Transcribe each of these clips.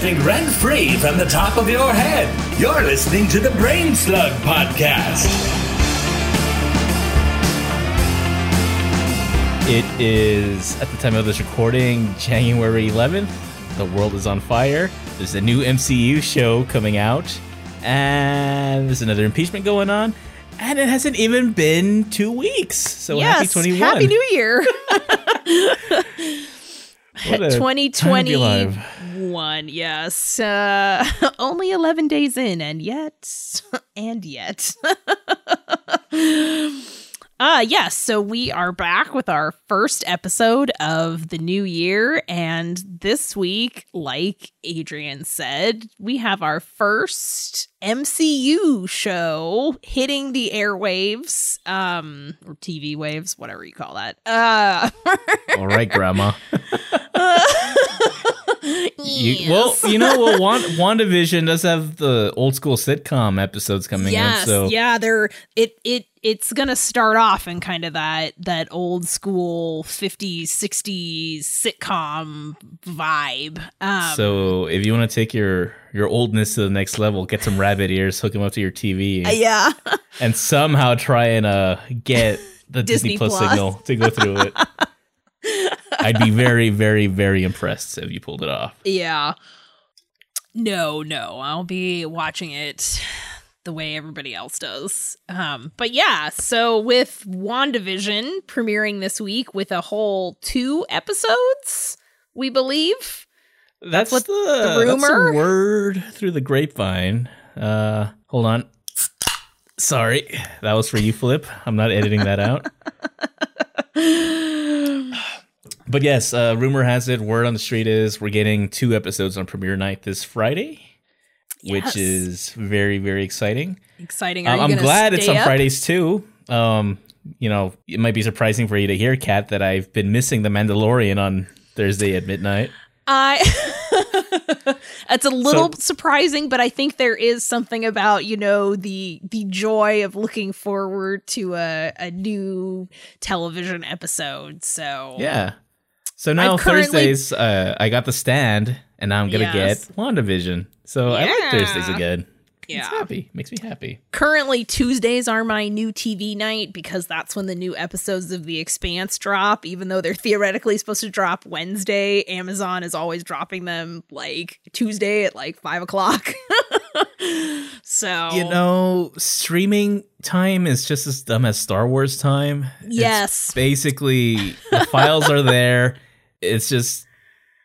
broadcasting rent free from the top of your head. You're listening to the Brain Slug Podcast. It is, at the time of this recording, January 11th. The world is on fire. There's a new MCU show coming out, and there's another impeachment going on. And it hasn't even been two weeks. So yes, happy 21. Happy New Year. 2020 Yes. Uh, only 11 days in, and yet, and yet. Uh yes, so we are back with our first episode of the new year and this week, like Adrian said, we have our first MCU show hitting the airwaves um or TV waves, whatever you call that. Uh All right, grandma. You, well, you know, well, Wand- WandaVision does have the old school sitcom episodes coming yes, in. So yeah, they're it it it's gonna start off in kind of that that old school 50s 60s sitcom vibe. Um, So if you want to take your your oldness to the next level, get some rabbit ears, hook them up to your TV, uh, yeah, and somehow try and uh get the Disney, Disney Plus, Plus. signal to go through it. I'd be very, very, very impressed if you pulled it off. yeah. No, no, I'll be watching it the way everybody else does. Um, but yeah, so with WandaVision premiering this week with a whole two episodes, we believe. That's, what the, the That's rumor? word through the grapevine. Uh, hold on. Sorry, that was for you, Flip. I'm not editing that out. But yes, uh, rumor has it, word on the street is we're getting two episodes on premiere night this Friday, Yes. which is very, very exciting. Exciting. Um, I'm glad it's on up? Fridays too. Um, you know, it might be surprising for you to hear, Kat, that I've been missing The Mandalorian on Thursday at midnight. I It's a little So- surprising, but I think there is something about, you know, the the joy of looking forward to a, a new television episode. So Yeah. So now currently- Thursdays, uh, I got the stand, and now I'm gonna Yes. get WandaVision. So I like Thursdays again. It's Yeah. happy. Makes me happy. currently Tuesdays are my new TV night because that's when the new episodes of The Expanse drop. Even though they're theoretically supposed to drop Wednesday, Amazon is always dropping them like Tuesday at like five o'clock. so You know, streaming time is just as dumb as Star Wars time. It's Yes. basically, the files are there. It's just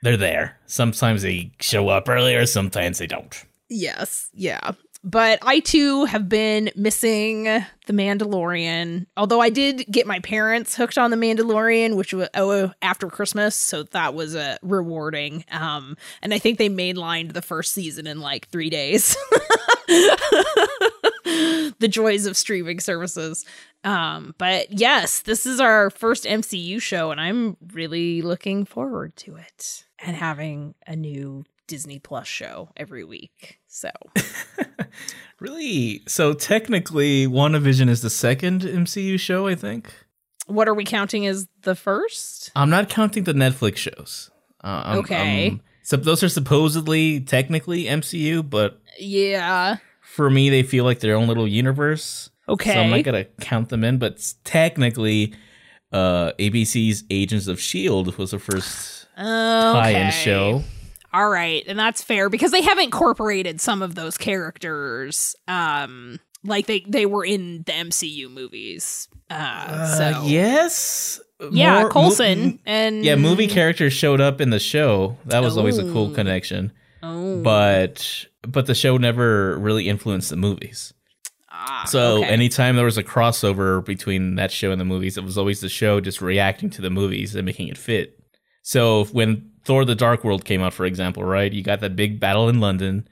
they're there. Sometimes they show up earlier. Sometimes they don't. Yes, yeah. But I too have been missing The Mandalorian. Although I did get my parents hooked on The Mandalorian, which was oh, after Christmas, so that was uh, rewarding. Um, and I think they mainlined the first season in like three days. the joys of streaming services. Um, but yes, this is our first MCU show, and I'm really looking forward to it and having a new Disney Plus show every week. So Really? So technically, WandaVision is the second MCU show, I think. what are we counting as the first? I'm not counting the Netflix shows. Uh, I'm- Okay. I'm- so those are supposedly technically MCU, but Yeah. for me, they feel like their own little universe. Okay. So I'm not gonna count them in, but technically, uh, ABC's Agents of Shield was the first tie-in show. All right, and that's fair because they have incorporated some of those characters, um, like they they were in the MCU movies. Uh, Uh, so yes, yeah, More- mo- Coulson and yeah, movie characters showed up in the show. That was always a cool Oh. connection. Oh, But but the show never really influenced the movies. ah, So okay. anytime there was a crossover between that show and the movies, it was always the show just reacting to the movies and making it fit. So when Thor: The Dark World came out, for example, right, you got that big battle in London,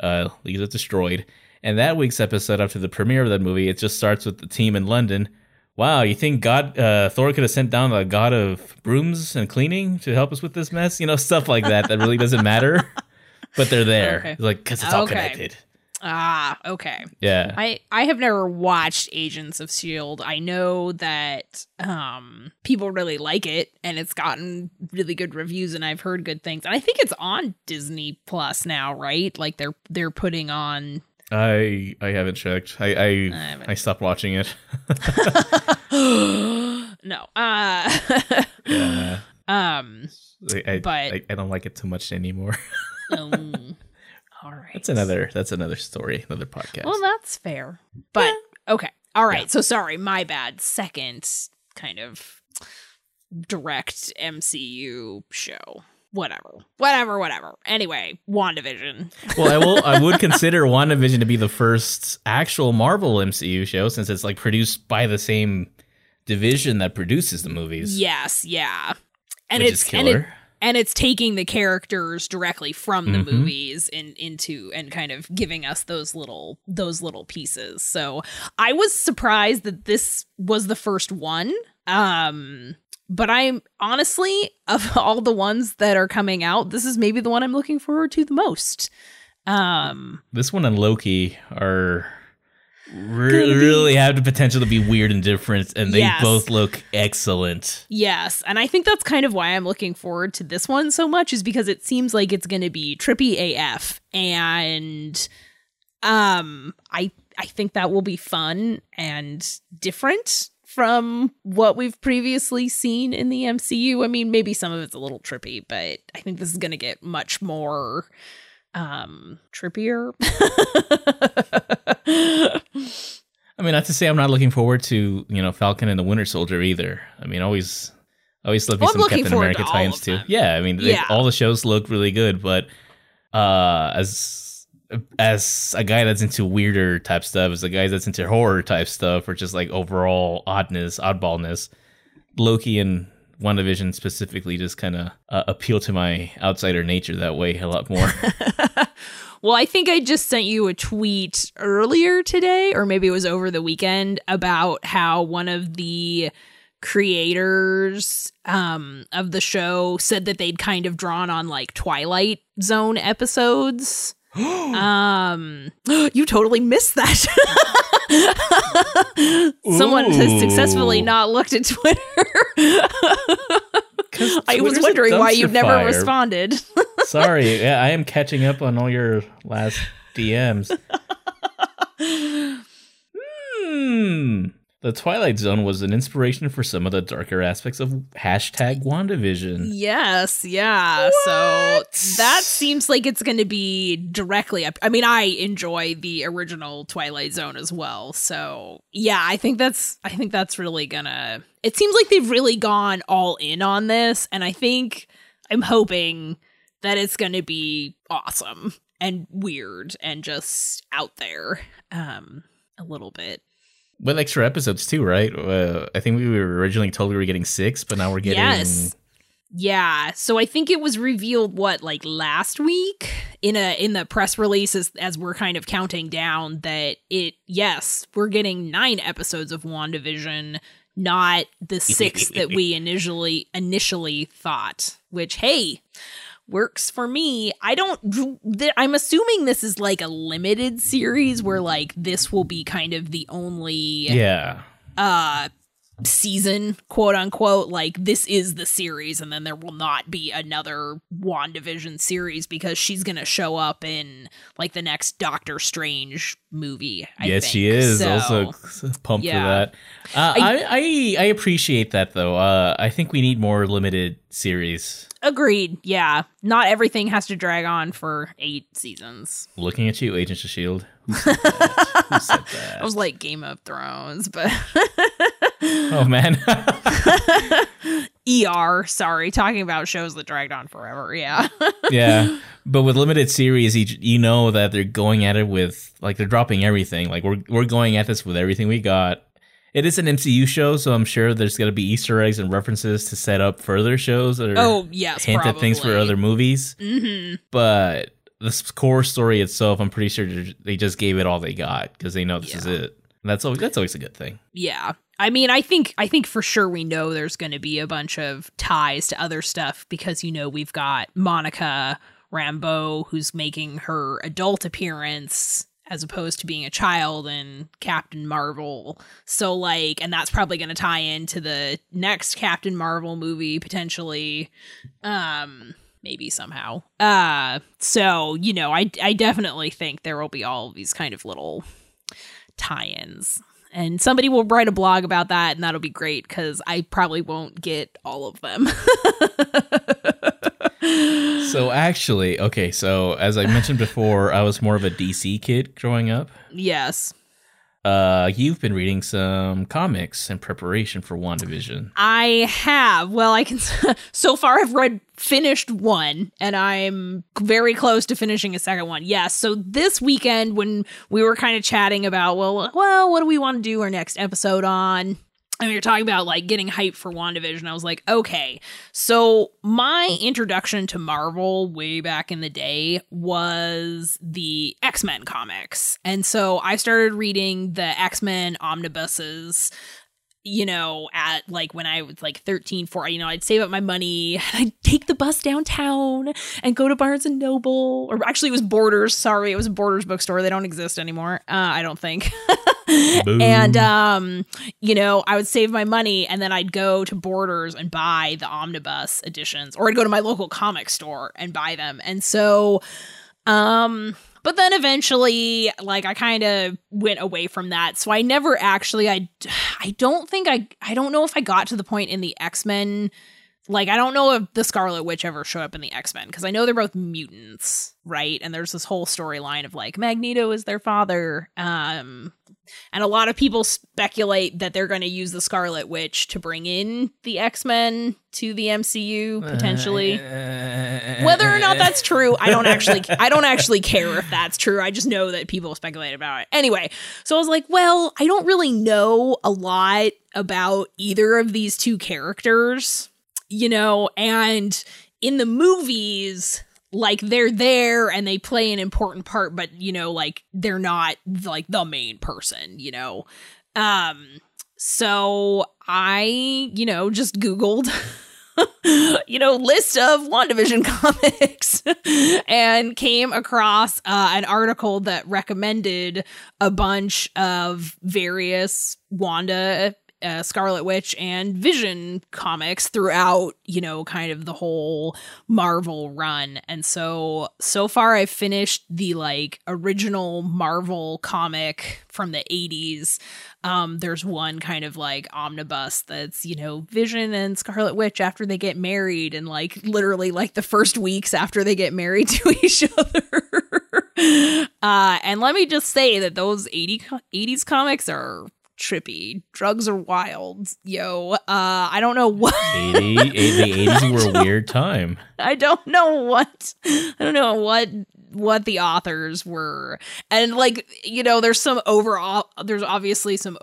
uh, of Destroyed, and that week's episode after the premiere of that movie, it just starts with the team in London. Wow, you think God uh, Thor could have sent down a god of brooms and cleaning to help us with this mess? You know, stuff like that that really doesn't matter, but they're there. Okay. It's like because it's all Okay. connected. Ah, okay. Yeah. I I have never watched Agents of Shield. I know that um people really like it and it's gotten really good reviews and I've heard good things. And I think it's on Disney Plus now, right? Like they're they're putting on I I haven't checked. I I, I haven't. I stopped watching it. no. Uh yeah. um I, I, But- I, I don't like it too much anymore. um, all right. that's another that's another story, another podcast. Well, that's fair. But okay. All right. So sorry, my bad. Second kind of direct MCU show. Whatever. Whatever, whatever. Anyway, WandaVision. well, I will. I would consider WandaVision to be the first actual Marvel MCU show since it's like produced by the same division that produces the movies. Yes, yeah. And which it's is and it, killer. And it's taking the characters directly from the Mhm. movies in into and kind of giving us those little those little pieces. So I was surprised that this was the first one. Um but I'm honestly of all the ones that are coming out, this is maybe the one I'm looking forward to the most. Um this one and Loki are re- really have the potential to be weird and different, and they Yes. both look excellent. Yes, and I think that's kind of why I'm looking forward to this one so much is because it seems like it's going to be trippy AF and um I I think that will be fun and different from what we've previously seen in the MCU. I mean, maybe some of it's a little trippy, but I think this is going to get much more um trippier. I mean, not to say I'm not looking forward to you know Falcon and the Winter Soldier either. I mean, always, always love me Well, some Captain America to of too. Yeah, I mean, they- Yeah. all the shows look really good, but uh, as as a guy that's into weirder type stuff, as a guy that's into horror type stuff, or just like overall oddness, oddballness, Loki and WandaVision specifically just kind of uh, appeal to my outsider nature that way a lot more. Well, I think I just sent you a tweet earlier today, or maybe it was over the weekend, about how one of the creators um, of the show said that they'd kind of drawn on like Twilight Zone episodes. um, you totally missed that. Someone has successfully not looked at Twitter. I was wondering why you never fire. responded. Sorry, yeah, I am catching up on all your last DMs. hmm. The Twilight Zone was an inspiration for some of the darker aspects of hashtag WandaVision. Yes, yeah. So that seems like it's going to be directly up. I mean, I enjoy the original Twilight Zone as well. So yeah, I think that's I think that's really gonna. It seems like they've really gone all in on this, and I think I'm hoping that it's going to be awesome and weird and just out there, um, a little bit. With extra episodes too, right? Uh, I think we were originally told we were getting six, but now we're getting Yes. Yeah. So I think it was revealed what like last week in a in the press release as, as we're kind of counting down that it yes, we're getting 9 episodes of WandaVision, not the 6 that we initially initially thought, which hey, works for me. I don't I'm assuming this is like a limited series where like this will be kind of the only yeah. uh season quote unquote like this is the series and then there will not be another wandavision series because she's gonna show up in like the next doctor strange movie I yes, think. she is. So, also pumped yeah. for that. Uh, I, I I appreciate that though. Uh, I think we need more limited series. agreed yeah not everything has to drag on for eight seasons Looking at you, Agents of Shield. Who said that? Who said that? i was like game of thrones but oh man. er sorry talking about shows that dragged on forever yeah yeah, but with limited series, you, you know that they're going at it with like they're dropping everything. Like we're we're going at this with everything we got. It is an MCU show, so I'm sure there's gonna be Easter eggs and references to set up further shows or oh yes hint at things for other movies. hmm But the core story itself, I'm pretty sure they just gave it all they got because they know this is it. That's always that's always a good thing. Yeah. I mean, I think I think for sure we know there's going to be a bunch of ties to other stuff because you know we've got Monica Rambeau who's making her adult appearance as opposed to being a child in Captain Marvel. So like and that's probably going to tie into the next Captain Marvel movie potentially um maybe somehow. Uh so, you know, I I definitely think there will be all these kind of little tie-ins. And somebody will write a blog about that and that'll be great cuz I probably won't get all of them. So actually, okay, so as I mentioned before, I was more of a DC kid growing up. yes. Uh, you've been reading some comics in preparation for WandaVision. I have. Well, I can. So far, I've read finished one, and I'm very close to finishing a second one. Yes. So this weekend, when we were kind of chatting about, well, well, what do we want to do our next episode on? And we were talking about like getting hyped for WandaVision. I was like, okay. So my introduction to Marvel way back in the day was the X-Men comics. And so I started reading the X-Men omnibuses you know, at like when I was like 13, 14, you know, I'd save up my money and I'd take the bus downtown and go to Barnes and Noble. Or actually, it was Borders. Sorry, it was a Borders bookstore. They don't exist anymore. Uh, I don't think. and, um, you know, I would save my money and then I'd go to Borders and buy the omnibus editions, or I'd go to my local comic store and buy them. And so, um, but then eventually like i kind of went away from that. So i never actually i i don't think i i don't know if i got to the point in the x-men like i don't know if the scarlet witch ever showed up in the x-men because i know they're both mutants right? And there's this whole storyline of like magneto is their father um and a lot of people speculate that they're going to use the scarlet witch to bring in the x-men to the mcu potentially. Whether or not that's true i don't actually i don't actually care if that's true. I just know that people speculate about it. Anyway so i was like well i don't really know a lot about either of these two characters you know and in the movies like they're there and they play an important part but you know like they're not like the main person you know? Um so i you know just googled you know, list of WandaVision comics and came across uh, an article that recommended a bunch of various Wanda uh, Scarlet Witch and Vision comics throughout, you know, kind of the whole Marvel run. And so, so far, I've finished the like original Marvel comic from the 80s. Um, there's one kind of like omnibus that's, you know, Vision and Scarlet Witch after they get married, and like literally like the first weeks after they get married to each other. uh, and let me just say that those 80, 80s comics are trippy. Drugs are wild, yo. Uh, I don't know what. 80, the 80s were a weird time. I don't know what. I don't know what what the authors were, and like you know, there's some overall. There's obviously some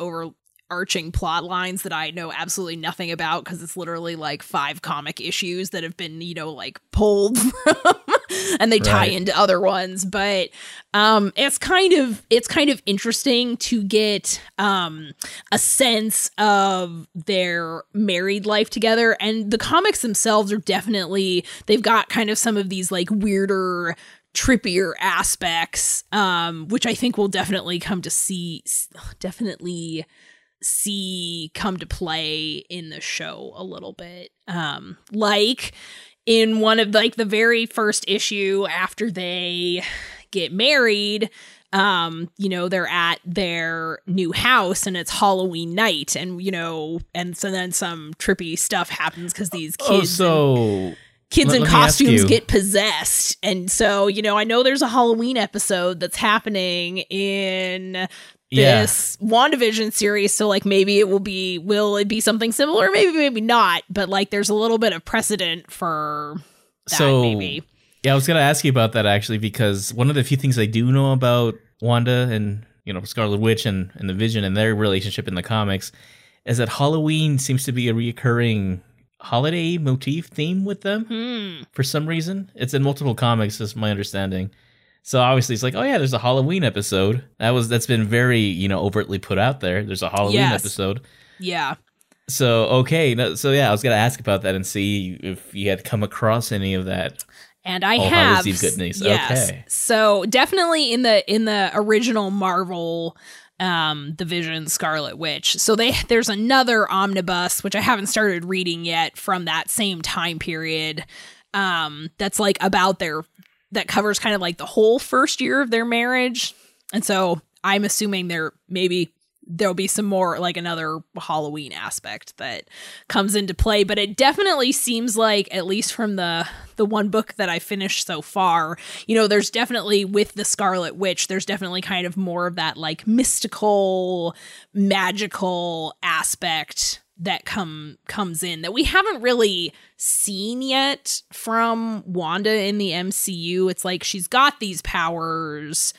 overarching plot lines that I know absolutely nothing about because it's literally like five comic issues that have been you know like pulled from and they tie into other ones. But um it's kind of it's kind of interesting to get um a sense of their married life together. And the comics themselves are definitely they've got kind of some of these like weirder trippier aspects um which i think we'll definitely come to see definitely see come to play in the show a little bit um like in one of like the very first issue after they get married um you know they're at their new house and it's halloween night and you know and so then some trippy stuff happens because these kids Oh, so kids Let- in let costumes get possessed. And so, you know, I know there's a Halloween episode that's happening in Yeah. this WandaVision series. So like maybe it will be will it be something similar? Maybe, maybe not. But like there's a little bit of precedent for that So- maybe. Yeah, I was gonna ask you about that actually because one of the few things I do know about Wanda and you know Scarlet Witch and, and the Vision and their relationship in the comics is that Halloween seems to be a recurring holiday motif theme with them Hmm. for some reason. It's in multiple comics, is my understanding. So obviously it's like, oh yeah, there's a Halloween episode. That was that's been very you know overtly put out there. There's a Halloween Yes. episode. Yeah. So okay, no, so yeah, I was gonna ask about that and see if you had come across any of that. and I Oh, have received good news. Yes. Okay. So definitely in the in the original Marvel um the Vision Scarlet Witch. So they there's another omnibus which I haven't started reading yet from that same time period. Um that's like about their that covers kind of like the whole first year of their marriage. And so I'm assuming there maybe there'll be some more like another Halloween aspect that comes into play, but it definitely seems like at least from the the one book that I finished so far, you know, there's definitely with the Scarlet Witch, there's definitely kind of more of that like mystical, magical aspect that come comes in that we haven't really seen yet from Wanda in the MCU. It's like she's got these powers,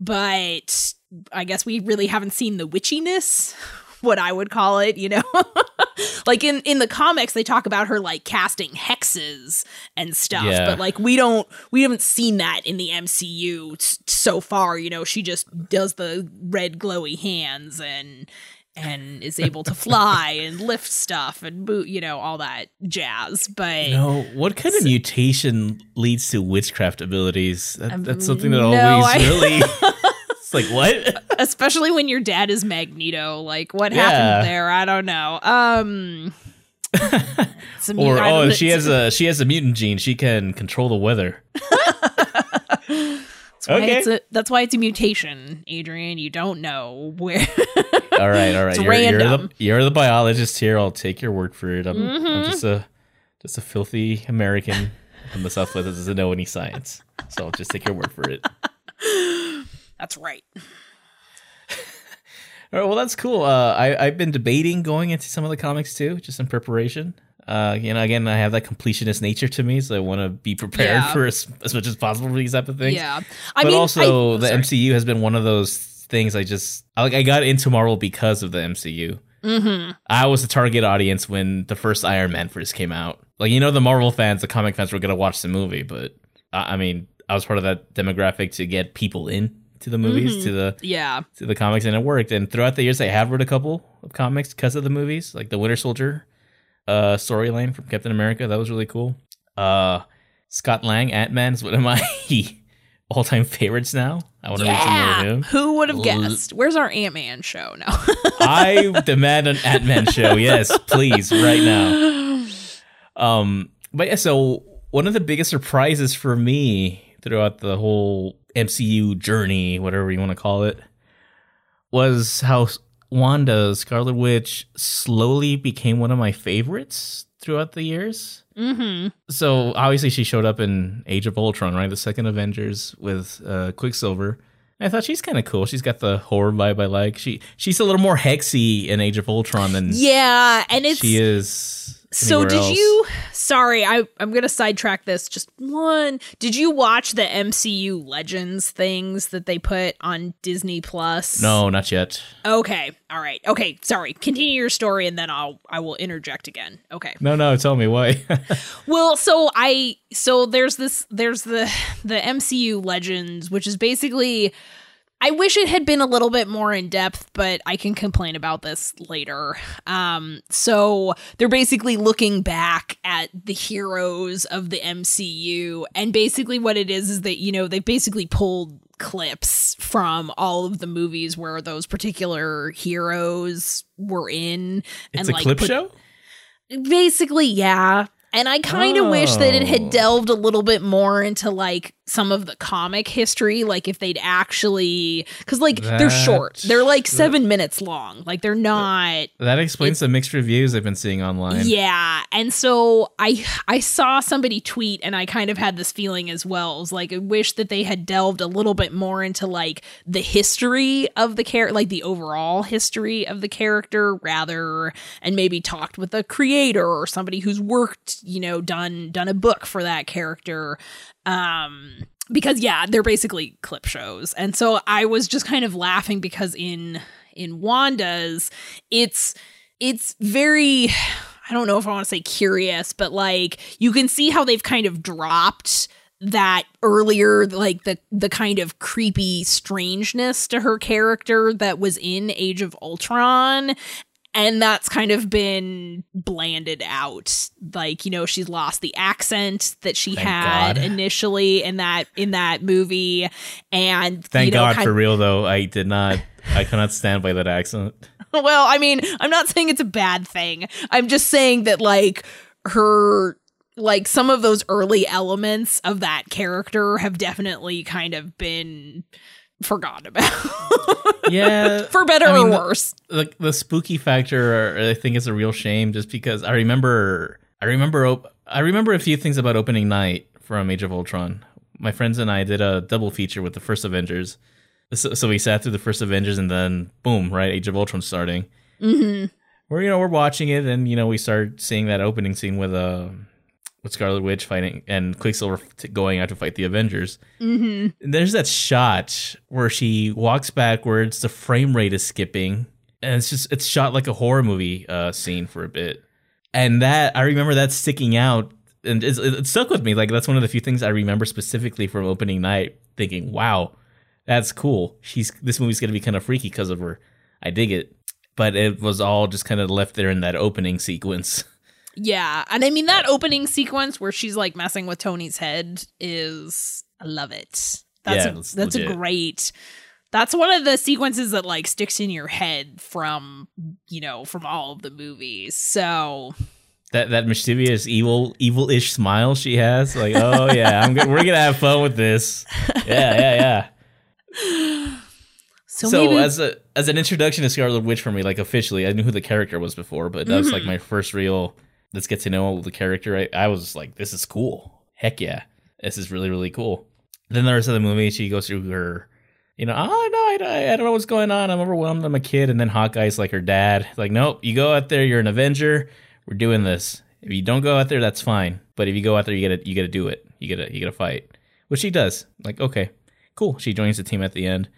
but I guess we really haven't seen the witchiness, what I would call it, you know. like in in the comics they talk about her like casting hexes and stuff, Yeah. but like we don't we haven't seen that in the MCU s- so far, you know. She just does the red glowy hands and and is able to fly and lift stuff and boot, you know, all that jazz. But No, what kind of mutation leads to witchcraft abilities? That, that's something that Um, no, always I- really. it's like what? especially when your dad is Magneto. Like, what Yeah. happened there? I don't know. Um, Or oh, she has a she has a mutant gene. She can control the weather. That's why okay. it's a, that's why it's a mutation, Adrian. You don't know where. All right, all right. It's you're, you're random. the you're the biologist here. I'll take your word for it. I'm, Mm-hmm. I'm just a just a filthy American from the Southwest that doesn't know any science. So I'll just take your word for it. that's right. All right, well, that's cool. Uh, I, I've been debating going into some of the comics too, just in preparation. Uh, you know, again, I have that completionist nature to me, so I want to be prepared Yeah. for as, as much as possible for these type of things. Yeah, I but mean, also, I- the sorry. MCU has been one of those things. I just I, like I got into Marvel because of the MCU. Mm-hmm. I was the target audience when the first Iron Man first came out. Like you know, the Marvel fans, the comic fans were gonna watch the movie, but I, I mean, I was part of that demographic to get people in to the movies, Mm-hmm. to the Yeah, to the comics, and it worked. And throughout the years, I have read a couple of comics because of the movies, like the Winter Soldier uh, storyline from Captain America. That was really cool. Uh, Scott Lang, Ant Man is one of my all time favorites now. I want to read some more of him. Who would have guessed? Where's our Ant Man show now? I demand an Ant Man show. Yes, please, right now. Um, but yeah, so one of the biggest surprises for me throughout the whole MCU journey, whatever you want to call it, was how Wanda, Scarlet Witch, slowly became one of my favorites throughout the years. mm-hmm. So obviously she showed up in Age of Ultron, right? The second Avengers with uh, Quicksilver. I thought she's kind of cool. She's got the horror vibe I like. She she's a little more hexy in Age of Ultron than Yeah, and it's she is. So did else. you sorry, I I'm going to sidetrack this just one. Did you watch the MCU Legends things that they put on Disney Plus? No, not yet. Okay. All right. Okay, sorry. Continue your story and then I'll I will interject again. Okay. No, no. Tell me why. Well, so I so there's this there's the the MCU Legends, which is basically I wish it had been a little bit more in depth, but I can complain about this later. Um so they're basically looking back at the heroes of the MCU and basically what it is is that you know they basically pulled clips from all of the movies where those particular heroes were in it's and a like clip put- show. Basically, yeah. And I kind of wish that it Oh. had delved a little bit more into like some of the comic history, like if they'd actually, because like they're short, they're like seven minutes long, like they're not. That explains the mixed reviews I've been seeing online. Yeah, and so I I saw somebody tweet, and I kind of had this feeling as well. It was like I wish that they had delved a little bit more into like the history of the character, like the overall history of the character, rather, and maybe talked with a creator or somebody who's worked, you know, done done a book for that character. Um, because yeah, they're basically clip shows, and so I was just kind of laughing because in in Wanda's, it's it's very I don't know if I want to say curious, but like you can see how they've kind of dropped that earlier like the the kind of creepy strangeness to her character that was in Age of Ultron and that's kind of been blanded out like you know she's lost the accent that she Thank had God. initially in that in that movie and Thank you know, God for real though. I did not. I cannot stand by that accent. well i mean i'm not saying it's a bad thing i'm just saying that like her like some of those early elements of that character have definitely kind of been forgotten about Yeah, for better I mean, or worse the the spooky factor I think is a real shame just because I remember I remember op- I remember a few things about opening night from Age of Ultron. My friends and I did a double feature with the first Avengers. So, so we sat through the first Avengers and then boom, right, Age of Ultron starting. mm-hmm. We're you know we're watching it and you know we start seeing that opening scene with uh with Scarlet Witch fighting and Quicksilver t- going out to fight the Avengers. Mm-hmm. There's that shot where she walks backwards, the frame rate is skipping, and it's just it's shot like a horror movie uh, scene for a bit. And that I remember that sticking out, and it's, it stuck with me. Like that's one of the few things I remember specifically from opening night, thinking, "Wow, that's cool." She's this movie's gonna be kind of freaky because of her. I dig it, but it was all just kind of left there in that opening sequence. Yeah, and I mean that opening sequence where she's like messing with Tony's head is I love it. That's Yeah, a, that's a great. That's one of the sequences that like sticks in your head from you know from all of the movies. So That that mischievous, evil, evil-ish smile she has, like, oh yeah, I'm good. We're gonna have fun with this. Yeah, yeah, yeah. so, so maybe as a as an introduction to Scarlet Witch for me, like officially, I knew who the character was before, but that was like Mhm. my first real let's get to know the character. I, I was like, this is cool. Heck yeah, this is really really cool. Then the rest of the movie, she goes through her, you know, oh no, I, I don't know what's going on. I'm overwhelmed. I'm a kid, and then Hawkeye's like her dad, like, nope, you go out there, you're an Avenger. We're doing this. If you don't go out there, that's fine. But if you go out there, you gotta you gotta do it. You gotta you gotta fight, which she does. Like, okay, cool. She joins the team at the end.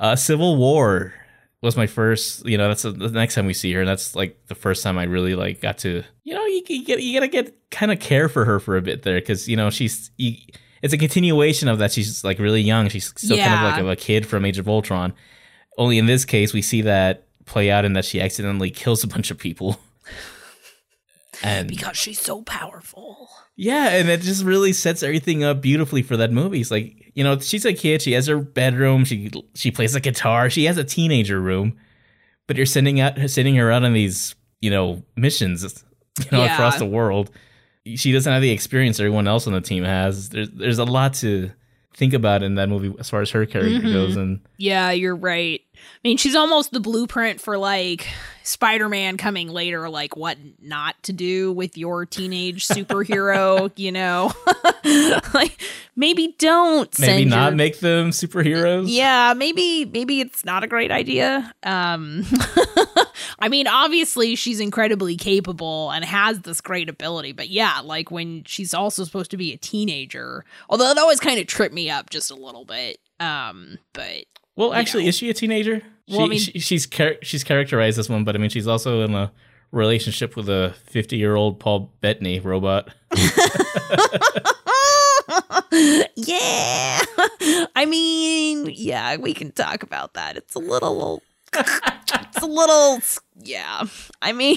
Uh, Civil War was my first. You know, that's the the next time we see her. And that's like the first time I really like got to. You know, you, you get you gotta get kind of care for her for a bit there because you know she's. You, it's a continuation of that. She's like really young. She's still kind of like a kid from Age of Ultron. Only in this case, we see that play out in that she accidentally kills a bunch of people. And because she's so powerful. yeah, and it just really sets everything up beautifully for that movie. It's like you know, she's a kid. She has her bedroom. She she plays a guitar. She has a teenager room, but you're sending out sending her out on these you know missions, you know, Yeah. across the world. She doesn't have the experience everyone else on the team has. There's there's a lot to think about in that movie as far as her character Mhm. goes, and Yeah, you're right. I mean, she's almost the blueprint for like Spider-Man coming later, like what not to do with your teenage superhero. you know, like maybe don't maybe not your- make them superheroes. Yeah, maybe maybe it's not a great idea. Um I mean, obviously she's incredibly capable and has this great ability, but yeah, like when she's also supposed to be a teenager. Although that always kind of tripped me up just a little bit. Um, but Well, actually, know. is she a teenager? Well, I mean- she, she's char- she's characterized as one, but I mean, she's also in a relationship with a 50 year old Paul Bettany robot. yeah. I mean, yeah, we can talk about that. It's a little it's a little yeah. I mean,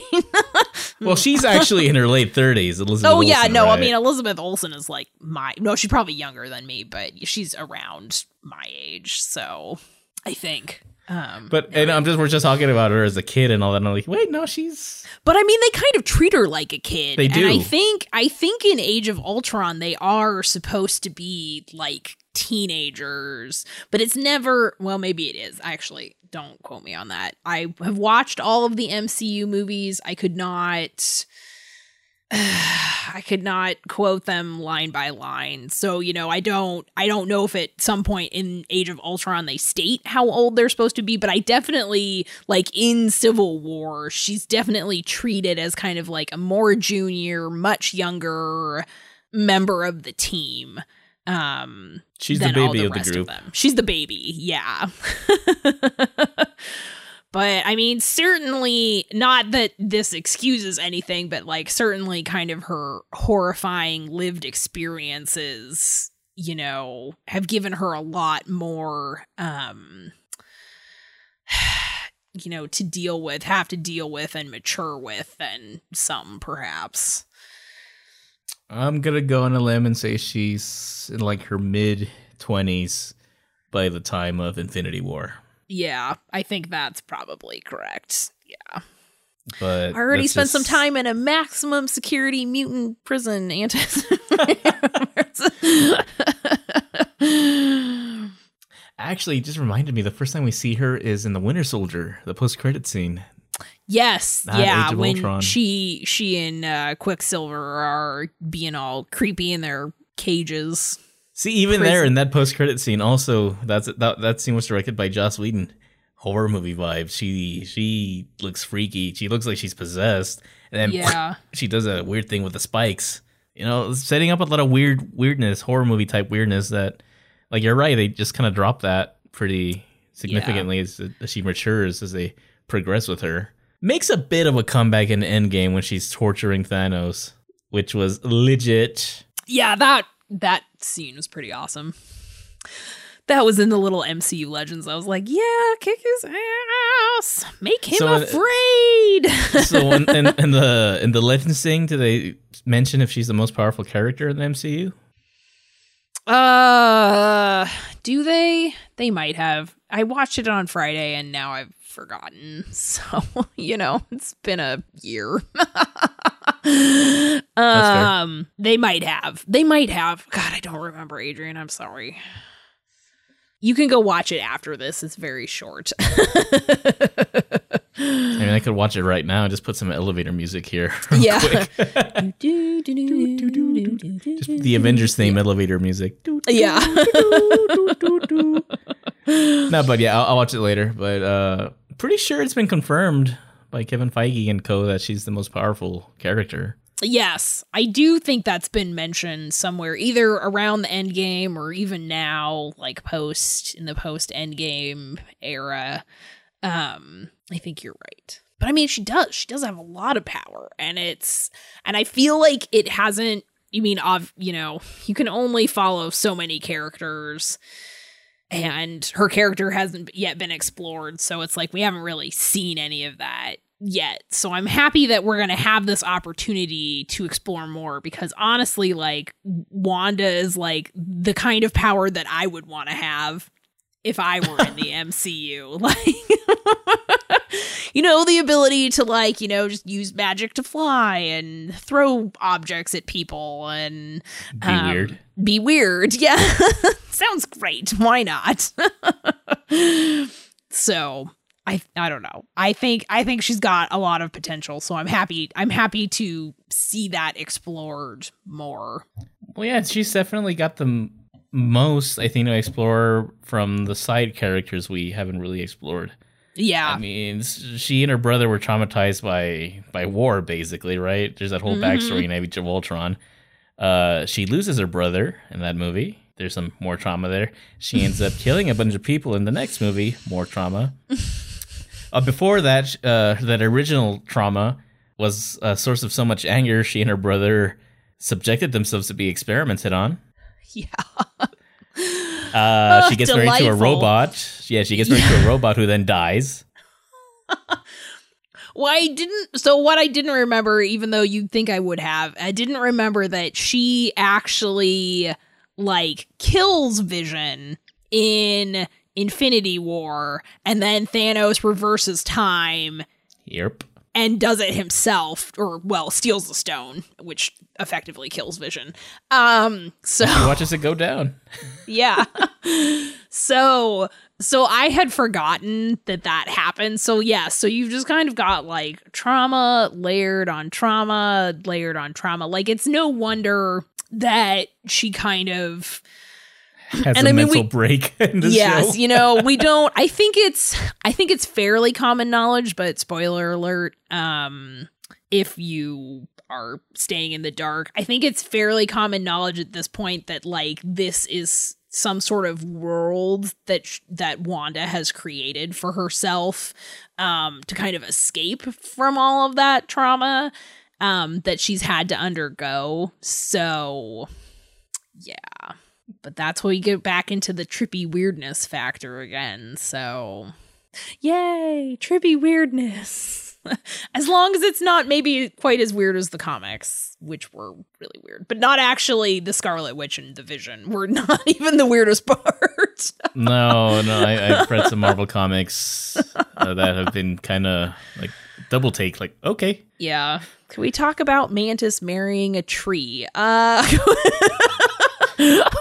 Well, she's actually in her late 30s. Elizabeth. oh yeah, Olsen, no, I mean Elizabeth Olsen is like my no, she's probably younger than me, but she's around my age, so I think. Um but and I'm just we're just talking about her as a kid and all that. And I'm like, wait, no, she's But I mean, they kind of treat her like a kid. They And I think I think in Age of Ultron they are supposed to be like teenagers, but it's never. Well, maybe it is. Actually, don't quote me on that. I have watched all of the MCU movies. I could not. I could not quote them line by line. So, you know, I don't I don't know if at some point in Age of Ultron they state how old they're supposed to be, but I definitely like in Civil War, she's definitely treated as kind of like a more junior, much younger member of the team. Um she's the baby of the rest group. them. She's the baby, yeah. but I mean, certainly not that this excuses anything, but like certainly kind of her horrifying lived experiences, you know, have given her a lot more um you know, to deal with, have to deal with and mature with than some perhaps. I'm gonna go on a limb and say she's in like her mid twenties by the time of Infinity War. Yeah, I think that's probably correct. Yeah. But I already that's spent some time in a maximum security mutant prison anti Actually, it just reminded me the first time we see her is in the Winter Soldier, the post credit scene. Yes, Not yeah, when Ultron. she she and uh, Quicksilver are being all creepy in their cages. See, even there in that post credit scene, also that's that that scene was directed by Joss Whedon. Horror movie vibes. She she looks freaky. She looks like she's possessed, and then Yeah. she does a weird thing with the spikes. You know, setting up a lot of weird weirdness, horror movie type weirdness. That, like, you're right. They just kind of drop that pretty significantly as, as she matures, as they progress with her. Makes a bit of a comeback in Endgame when she's torturing Thanos, which was legit. Yeah, that that scene was pretty awesome. That was in the little MCU legends. I was like, yeah, kick his ass, make him So, afraid. so in, in, in the in the Legends thing, do they mention if she's the most powerful character in the MCU? Uh, do they? They might have. I watched it on Friday and now I've forgotten. So, you know, it's been a year. um, they might have. They might have. God, I don't remember, Adrian. I'm sorry. You can go watch it after this. It's very short. I mean, I could watch it right now and just put some elevator music here. yeah. Just the Avengers theme elevator music. yeah. No, but yeah, I'll, I'll watch it later. But uh, pretty sure it's been confirmed by Kevin Feige and co that she's the most powerful character. Yes, I do think that's been mentioned somewhere, either around the end game or even now, like post in the post end game era. Um, I think you're right. But I mean, she does. She does have a lot of power, and it's and I feel like it hasn't. You mean, of you know, you can only follow so many characters, and her character hasn't yet been explored. So it's like we haven't really seen any of that yet. So I'm happy that we're going to have this opportunity to explore more because honestly, like Wanda is like the kind of power that I would want to have if I were in the MCU. Like, you know, the ability to, like, you know, just use magic to fly and throw objects at people and Be um, weird. Be weird. Yeah. Sounds great. Why not? so I I don't know. I think I think she's got a lot of potential. So I'm happy I'm happy to see that explored more. Well, yeah, she's definitely got the m- most, I think, to explore from the side characters we haven't really explored. Yeah. I mean, she and her brother were traumatized by by war, basically, right? There's that whole Mhm. backstory in Age of Ultron. Uh, she loses her brother in that movie. There's some more trauma there. She ends up killing a bunch of people in the next movie. More trauma. uh, before that, uh, that original trauma was a source of so much anger. She and her brother subjected themselves to be experimented on. yeah. Uh, Oh, she gets married to a robot. Yeah, she gets married to a robot who then dies. Well, I didn't. So, what I didn't remember, even though you'd think I would have, I didn't remember that she actually like kills Vision in Infinity War, and then Thanos reverses time Yep. And does it himself, or well, steals the stone, which effectively kills Vision. Um, so She watches it go down. yeah. so so I had forgotten that that happened. So yeah, so you've just kind of got like trauma layered on trauma, layered on trauma. Like it's no wonder that she kind of Has And a I mean, mental we- break in the yes, you know, we don't I think it's I think it's fairly common knowledge, but spoiler alert, um if you are staying in the dark, I think it's fairly common knowledge at this point that like this is some sort of world that sh- that Wanda has created for herself um to kind of escape from all of that trauma um that she's had to undergo. So yeah but that's where we get back into the trippy weirdness factor again. So Yay, trippy weirdness. as long as it's not maybe quite as weird as the comics, which were really weird, but not actually the Scarlet Witch and the Vision were not even the weirdest part. no, no, I, I've read some Marvel comics uh, that have been kind of like double take. Like, okay, yeah. Can we talk about Mantis marrying a tree? Uh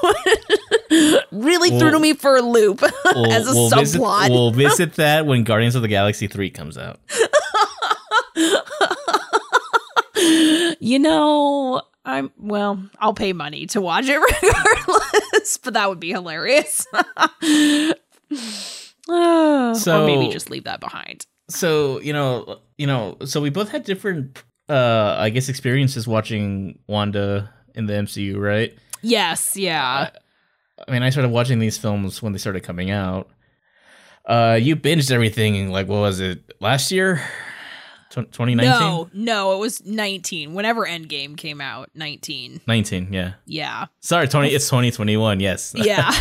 really We'll- threw me for a loop we'll, as a we'll subplot. Visit, we'll visit that when Guardians of the Galaxy three comes out. you know, I'm well, I'll pay money to watch it regardless, but that would be hilarious. Uh, or maybe just leave that behind. So you know, you know, so we both had different, uh, I guess, experiences watching Wanda in the MCU, right? Yes, yeah. I mean, I started watching these films when they started coming out. Uh, you binged everything like what was it last year, twenty nineteen? No, no, it was 19. Whenever Endgame came out, 19. Nineteen, yeah. Yeah. Sorry, Tony. It's twenty twenty one. Yes. Yeah.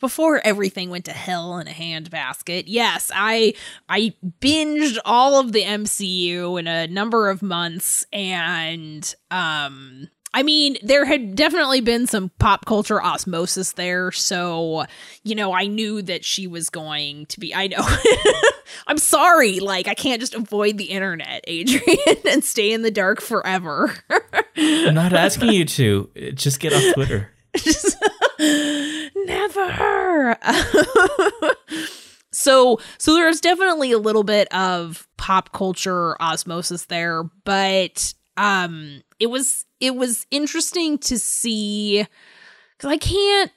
Before everything went to hell in a handbasket. Yes, I I binged all of the MCU in a number of months and um I mean, there had definitely been some pop culture osmosis there, so you know, I knew that she was going to be I know. I'm sorry, like I can't just avoid the internet, Adrian, and stay in the dark forever. I'm not asking you to. Just get off Twitter. Just- never so so there's definitely a little bit of pop culture osmosis there but um it was it was interesting to see because i can't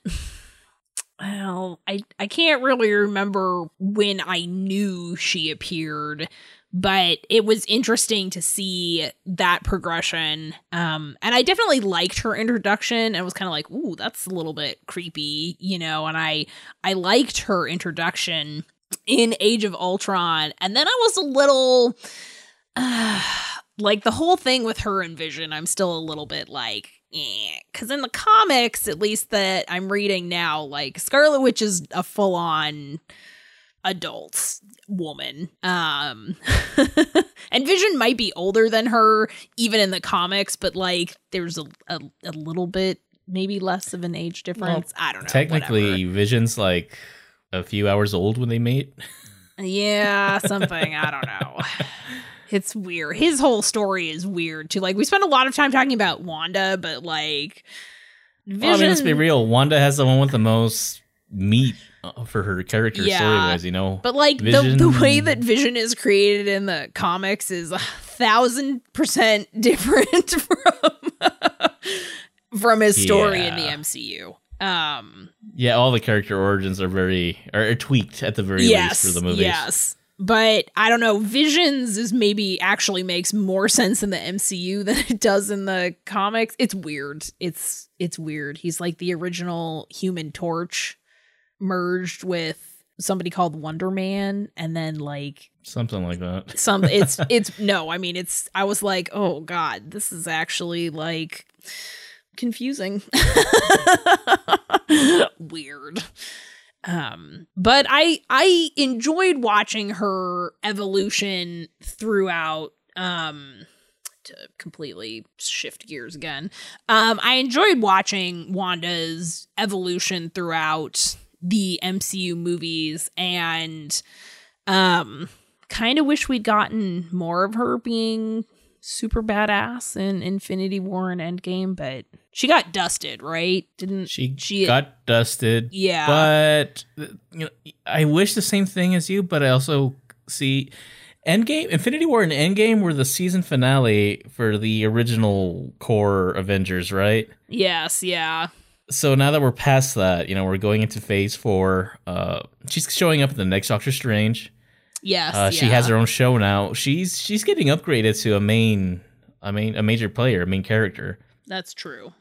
well i i can't really remember when i knew she appeared but it was interesting to see that progression um and i definitely liked her introduction and was kind of like ooh that's a little bit creepy you know and i i liked her introduction in age of ultron and then i was a little uh, like the whole thing with her and vision i'm still a little bit like because in the comics at least that i'm reading now like scarlet witch is a full-on adult woman um and vision might be older than her even in the comics but like there's a, a, a little bit maybe less of an age difference i don't know Technically, Vision's like a few hours old when they mate. whatever. yeah something i don't know it's weird his whole story is weird too like we spent a lot of time talking about wanda but like vision Well, I mean, let's be real. Wanda has the one with the most meat uh, for her character Yeah. story wise. You know, But like the, Vision- the way that Vision is created in the comics is a thousand percent different from from his story in the MCU. Um yeah, all the character origins are very are, are tweaked at the very yes, least for the movies. yes. But I don't know, Visions is maybe actually makes more sense in the MCU than it does in the comics. It's weird. It's it's weird. He's like the original human torch merged with somebody called Wonder Man and then like Something like that. some it's it's no i mean it's i was like oh god this is actually like confusing weird um but i i enjoyed watching her evolution throughout um to completely shift gears again. Um i enjoyed watching wanda's evolution throughout the mcu movies and um kind of wish we'd gotten more of her being super badass in Infinity War and Endgame, but she got dusted, right? Didn't She, She- got dusted. Yeah. But you know, I wish the same thing as you, but I also see Endgame, Infinity War, and Endgame were the season finale for the original core Avengers, right? yes, yeah. So now that we're past that, you know, we're going into Phase Four. Uh, she's showing up in the next Doctor Strange. Yes. Uh, She yeah. has her own show now. She's she's getting upgraded to a main, I mean, a major player, a main character. That's true.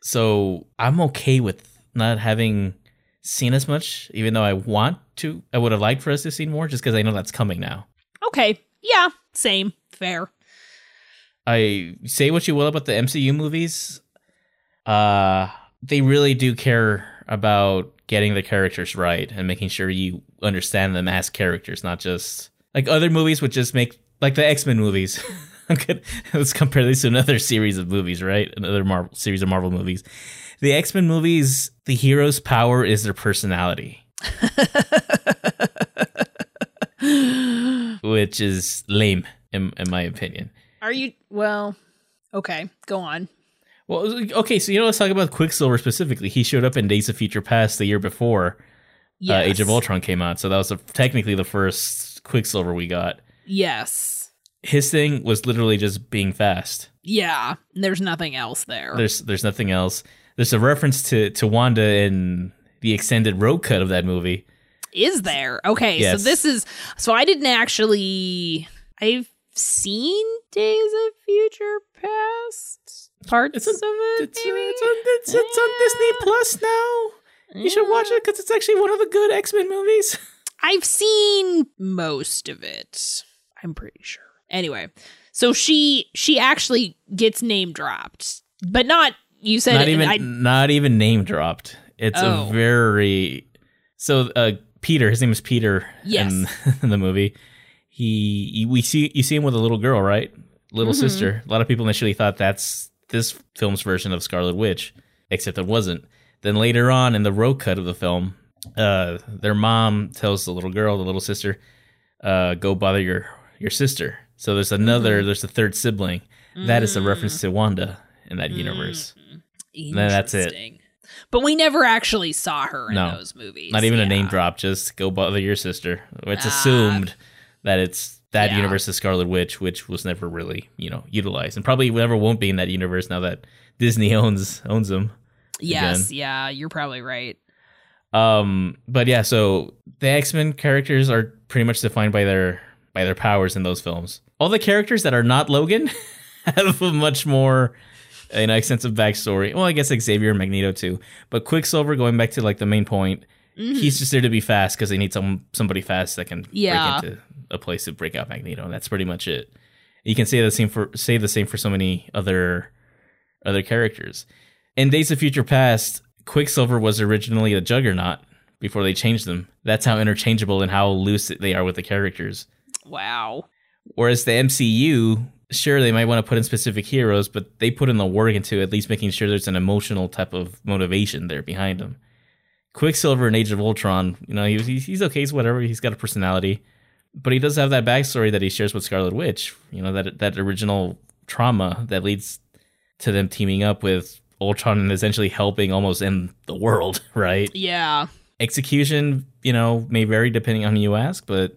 So I'm okay with not having seen as much, even though I want to. I would have liked for us to see more, just because I know that's coming now. Okay. Yeah, same. Fair. I say what you will about the MCU movies. Uh, they really do care about getting the characters right and making sure you understand them as characters, not just like other movies would just make like the X Men movies. Let's compare this to another series of movies, right? Another Marvel series of Marvel movies. The X Men movies, the hero's power is their personality. Which is lame, in, in my opinion. Are you well? Okay, go on. Well, okay, so you know, let's talk about Quicksilver specifically. He showed up in Days of Future Past the year before Yes. uh, Age of Ultron came out, so that was the, technically the first Quicksilver we got. Yes. His thing was literally just being fast. Yeah. There's nothing else there. There's there's nothing else. There's a reference to to Wanda in the extended Rogue cut of that movie. Is there? Okay, Yes. so this is so I didn't actually I've seen Days of Future Past parts It's of it. It's, uh, maybe? it's on it's, it's on Disney Plus now. You should watch it because it's actually one of the good X Men movies. I've seen most of it. I'm pretty sure. Anyway, so she she actually gets name dropped, but not you said not even I, not even name dropped. It's Oh. a very so uh Peter, his name is Peter Yes. in, in the movie. He, we see you see him with a little girl, right? Little Mhm. sister. A lot of people initially thought that's this film's version of Scarlet Witch, except it wasn't. Then later on in the Rogue cut of the film, uh their mom tells the little girl, the little sister, uh, go bother your your sister. So there's another, there's a third sibling. That is a reference to Wanda in that universe. then that's it. But we never actually saw her in No. those movies. Not even a name drop, just go bother your sister. It's Ah. assumed that it's that Yeah. universe is Scarlet Witch, which was never really, you know, utilized. And probably never won't be in that universe now that Disney owns owns them. Yes, yeah, you're probably right. Um but yeah, so the X-Men characters are pretty much defined by their by their powers in those films. All the characters that are not Logan have a much more you know, extensive backstory. Well, I guess Xavier and Magneto too. But Quicksilver, going back to like the main point, mm-hmm. he's just there to be fast because they need some somebody fast that can Yeah. break into a place to break out Magneto, and that's pretty much it. You can say the same for say the same for so many other other characters. In Days of Future Past, Quicksilver was originally a Juggernaut before they changed them. That's how interchangeable and how loose they are with the characters. Wow. Whereas the MCU, sure, they might want to put in specific heroes, but they put in the work into at least making sure there's an emotional type of motivation there behind them. Quicksilver in Age of Ultron, you know, he, he's he's okay, he's whatever, he's got a personality, but he does have that backstory that he shares with Scarlet Witch. You know, that that original trauma that leads to them teaming up with Ultron and essentially helping almost end the world, right? Yeah. execution, you know, may vary depending on who you ask, but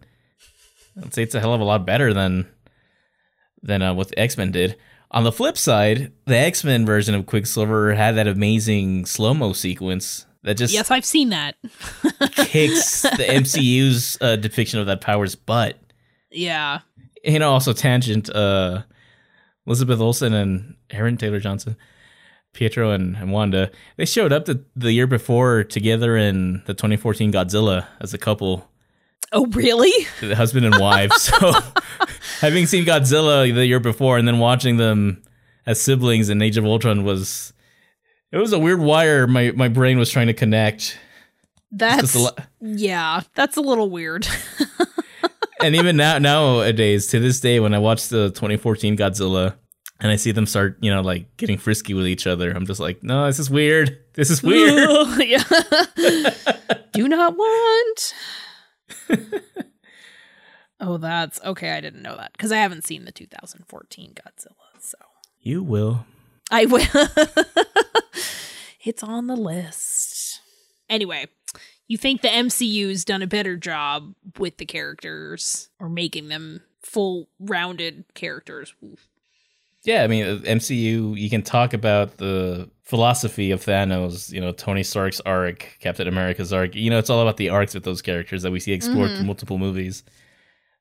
I'd say it's a hell of a lot better than than uh, what the X Men did. On the flip side, the X Men version of Quicksilver had that amazing slow mo sequence that just Yes, I've seen that. kicks the MCU's uh, depiction of that power's butt. Yeah. You know, also tangent. Uh, Elizabeth Olsen and Aaron Taylor Johnson, Pietro and, and Wanda, they showed up the, the year before together in the 2014 Godzilla as a couple. Oh, really? the husband and wife. so having seen Godzilla the year before and then watching them as siblings in Age of Ultron was it was a weird wire my my brain was trying to connect. That's lo- yeah. That's a little weird. and even now nowadays to this day when I watch the 2014 Godzilla and I see them start, you know, like getting frisky with each other, I'm just like, no, this is weird. This is weird. yeah. Do not want. oh, that's okay. I didn't know that because I haven't seen the 2014 Godzilla. So you will. I will. it's on the list. Anyway, you think the MCU's done a better job with the characters or making them full rounded characters? Yeah, I mean, uh, MCU, you can talk about the philosophy of Thanos, you know, Tony Stark's arc, Captain America's arc. You know, it's all about the arcs with those characters that we see explored through multiple movies.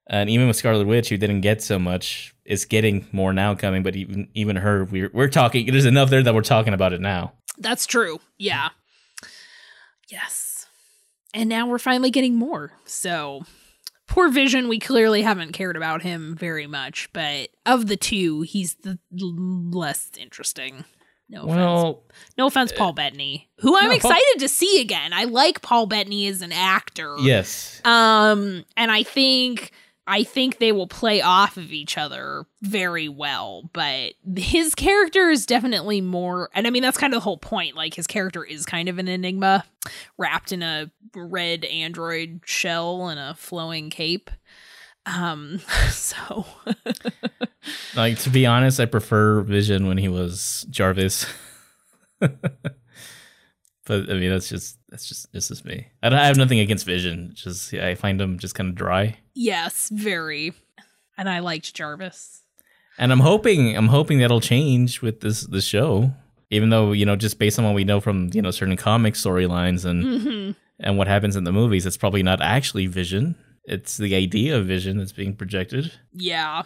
And even with Scarlet Witch, who didn't get so much, is getting more now coming. But even even her, we're we're talking. There's enough there that we're talking about it now. That's true. Yeah. Yes. And now we're finally getting more. So, poor Vision, we clearly haven't cared about him very much, but of the two, he's the less interesting. No offense. Well, no offense, Paul Bettany, who I'm no, Paul- excited to see again. I like Paul Bettany as an actor. yes. Um, and I think I think they will play off of each other very well, but his character is definitely more and I mean that's kind of the whole point. Like his character is kind of an enigma wrapped in a red android shell and a flowing cape. Um so Like to be honest, I prefer Vision when he was Jarvis. but I mean, that's just that's just this is me. I, don't, I have nothing against Vision. It's Just I find him just kind of dry. yes, very. And I liked Jarvis. And I'm hoping I'm hoping that'll change with this this show. Even though you know, just based on what we know from you know certain comic storylines and Mhm. and what happens in the movies, it's probably not actually Vision. It's the idea of Vision that's being projected. Yeah.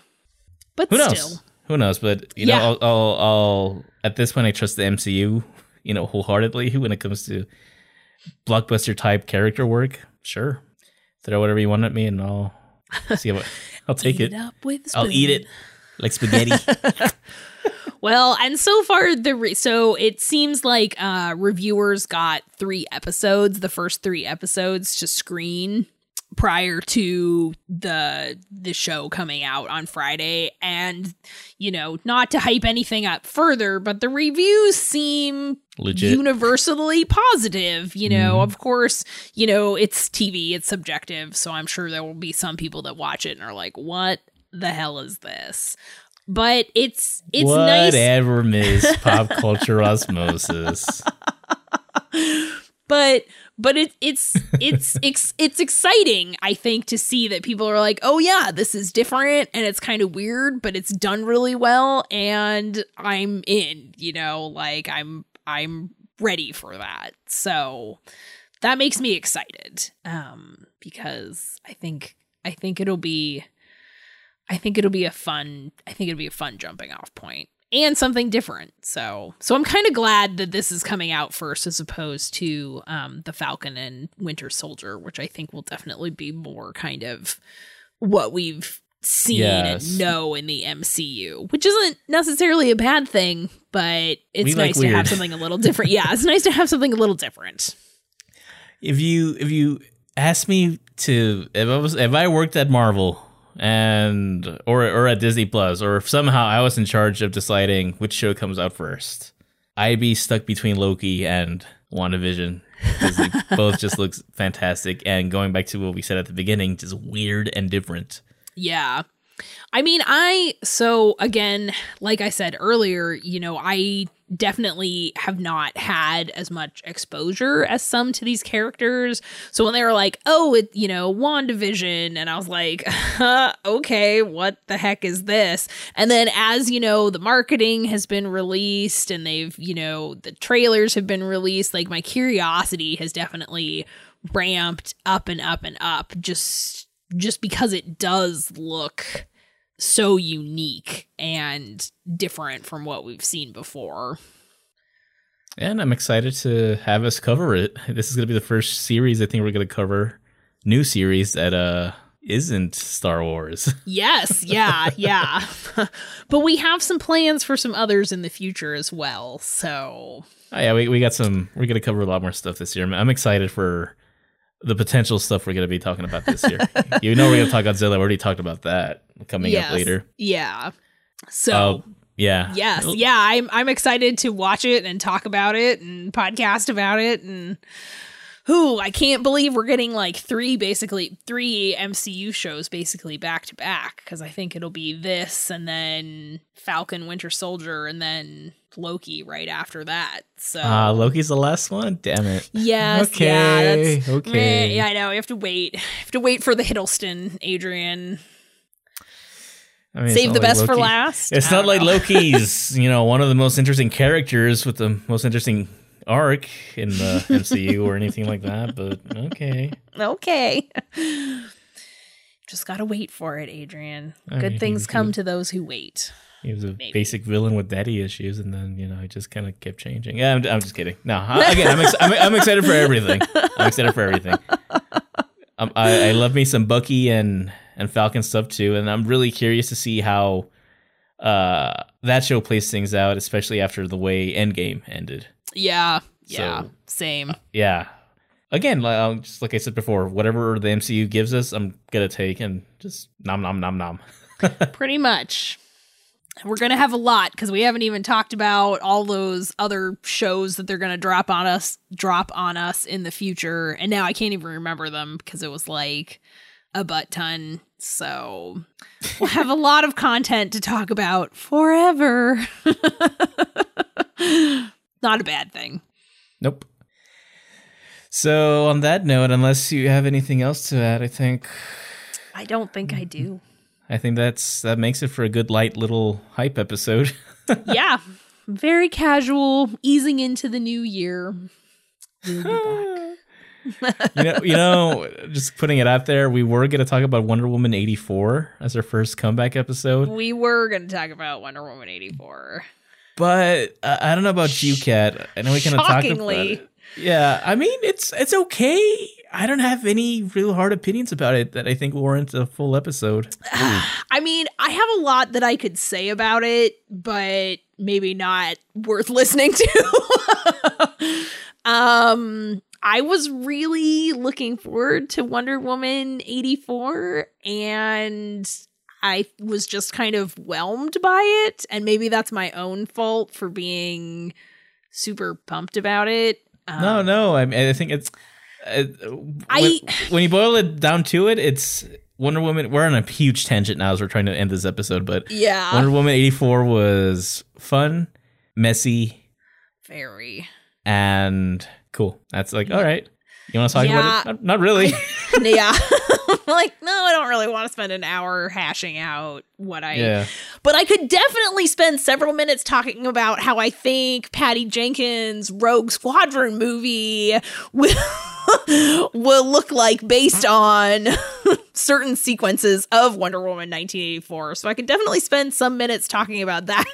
But Who knows? still. Who knows? But you Yeah. know, I'll, I'll, I'll at this point I trust the MCU, you know, wholeheartedly when it comes to blockbuster type character work. Sure, throw whatever you want at me, and I'll see what I'll take Eat it. up with a I'll eat it like spaghetti. Well, and so far the re- so it seems like uh reviewers got 3 episodes, the first 3 episodes to screen prior to the the show coming out on Friday and you know, not to hype anything up further, but the reviews seem Legit. universally positive you know Mhm. of course you know it's tv it's subjective so i'm sure there will be some people that watch it and are like what the hell is this but it's it's nice Whatever, Miss Pop Culture Osmosis. but but it, it's it's it's it's exciting i think to see that people are like oh yeah this is different and it's kind of weird but it's done really well and i'm in you know like i'm i'm ready for that. So that makes me excited um because i think i think it'll be i think it'll be a fun i think it'll be a fun jumping off point and something different. So so i'm kind of glad that this is coming out first as opposed to um the falcon and winter soldier which i think will definitely be more kind of what we've seen Yes. and know in the mcu which isn't necessarily a bad thing but it's We like nice to have something a little different. Yeah it's nice to have something a little different. If you if you ask me to if I was if I worked at Marvel and or or at Disney Plus or if somehow I was in charge of deciding which show comes out first, I'd be stuck between Loki and WandaVision because they both just looks fantastic and going back to what we said at the beginning, just weird and different. Yeah. I mean, I, so again, like I said earlier, you know, I definitely have not had as much exposure as some to these characters. So when they were like, oh, it, you know, WandaVision, and I was like, okay, what the heck is this? And then as, you know, the marketing has been released and they've, you know, the trailers have been released, like my curiosity has definitely ramped up and up and up just just because it does look so unique and different from what we've seen before. And I'm excited to have us cover it. This is going to be the first series I think we're going to cover, new series that uh isn't Star Wars. Yes, yeah, yeah. but we have some plans for some others in the future as well. So, Oh, yeah, we, we got some. We're gonna cover a lot more stuff this year. I'm- I'm excited for the potential stuff we're gonna be talking about this year. you know, we're gonna talk Godzilla. We already talked about that coming yes, up later. Yeah. So, Oh, yeah. yes, yeah, I'm I'm excited to watch it and talk about it and podcast about it and who I can't believe we're getting like three basically three MCU shows basically back to back because I think it'll be this and then Falcon Winter Soldier and then Loki right after that. So Ah, Loki's the last one. Damn it. Yes, yeah, Okay, that's okay. meh, yeah, I know. You have to wait. You have to wait for the Hiddleston, Adrian. I mean, Save the like best for last. It's I not like know. Loki's, you know, one of the most interesting characters with the most interesting arc in the MCU or anything like that. But okay. okay. Just gotta wait for it, Adrian. I Good mean, things come to those who wait. He was a Maybe. basic villain with daddy issues, and then you know he just kind of kept changing. Yeah, I'm, I'm just kidding. No, I- again, I'm, ex- I'm I'm excited for everything. I'm excited for everything. Um, I, I love me some Bucky and and Falcon stuff too, and I'm really curious to see how uh, that show plays things out, especially after the way Endgame ended. Yeah. Yeah. So- same. Yeah. Again, like, uh, just like I said before, whatever the MCU gives us, I'm gonna take and just nom nom nom nom. Pretty much. We're going to have a lot because we haven't even talked about all those other shows that they're going to drop on us, drop on us in the future. And now I can't even remember them because it was like a butt ton. So we'll have a lot of content to talk about forever. Not a bad thing. Nope. So on that note, unless you have anything else to add, I think I don't think I do. I think that's that makes it for a good light little hype episode. yeah. Very casual, easing into the new year. We'll be back. you know, you know, just putting it out there, we were going to talk about Wonder Woman 84 as our first comeback episode, We were going to talk about Wonder Woman 84. but uh, I don't know about you, Kat. I know we kind of talked about it. Yeah, I mean, it's it's okay. I don't have any real hard opinions about it that I think warrant a full episode. I mean, I have a lot that I could say about it, but maybe not worth listening to. um, I was really looking forward to Wonder Woman 84 and I was just kind of whelmed by it and maybe that's my own fault for being super pumped about it. No, Um, no, I mean, I think it's. Uh, when, I- when you boil it down to it, it's Wonder Woman. We're on a huge tangent now as we're trying to end this episode, but Yeah. Wonder Woman 84 was fun, messy, very. and cool. That's like, all right. You want to talk Yeah. about it? Not, not really. yeah. like, no, I don't really want to spend an hour hashing out what I. yeah. But I could definitely spend several minutes talking about how I think Patty Jenkins' Rogue Squadron movie will, will look like based on certain sequences of Wonder Woman 1984. So I could definitely spend some minutes talking about that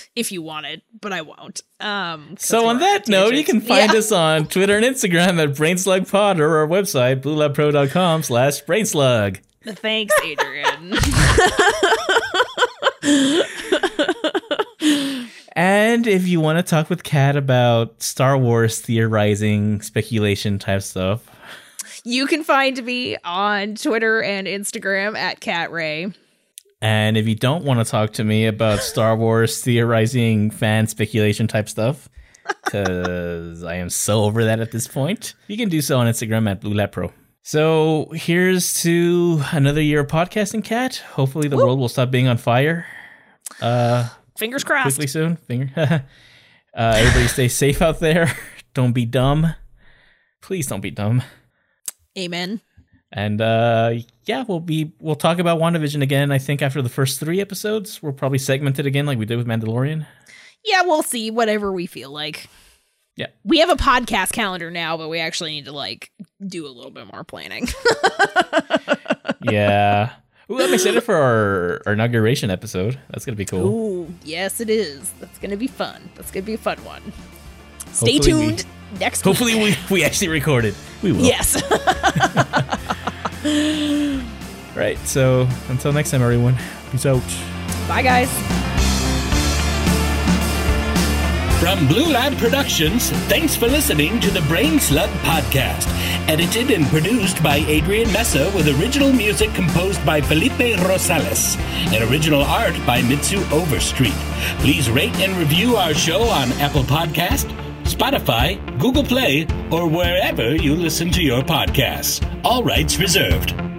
if you wanted, but I won't. Um, So on that note, you can find Yeah. us on Twitter and Instagram at BrainSlugPod or our website, bluelabpro.com slash brainslug. Thanks, Adrian. And if you want to talk with Kat about Star Wars theorizing, speculation type stuff, You can find me on Twitter and Instagram at Cat Ray. and if you don't want to talk to me about Star Wars theorizing, fan speculation type stuff, because I am so over that at this point, you can do so on Instagram at BlueLabPro. So here's to another year of podcasting, Kat. Hopefully the world will stop being on fire. Uh, Fingers crossed. quickly soon. Finger. uh, everybody stay safe out there. Don't be dumb. Please don't be dumb. Amen. And uh yeah, we'll be we'll talk about WandaVision again, I think after the first three episodes. We'll probably segment it again like we did with Mandalorian. Yeah, we'll see whatever we feel like. Yeah. We have a podcast calendar now, but we actually need to like do a little bit more planning. Yeah. Ooh, I'm excited for our, our inauguration episode. That's gonna be cool. Ooh, yes, it is. That's going to be fun. That's going to be a fun one. Stay Hopefully we- tuned next Hopefully week. we, we actually recorded. We will. Yes. Right. So until next time everyone. Peace out. Bye, guys. From Blue Lab Productions, thanks for listening to the Brain Slug Podcast. Edited and produced by Adrian Mesa with original music composed by Felipe Rosales and original art by Mitsu Overstreet. Please rate and review our show on Apple Podcast, Spotify, Google Play, or wherever you listen to your podcasts. All rights reserved.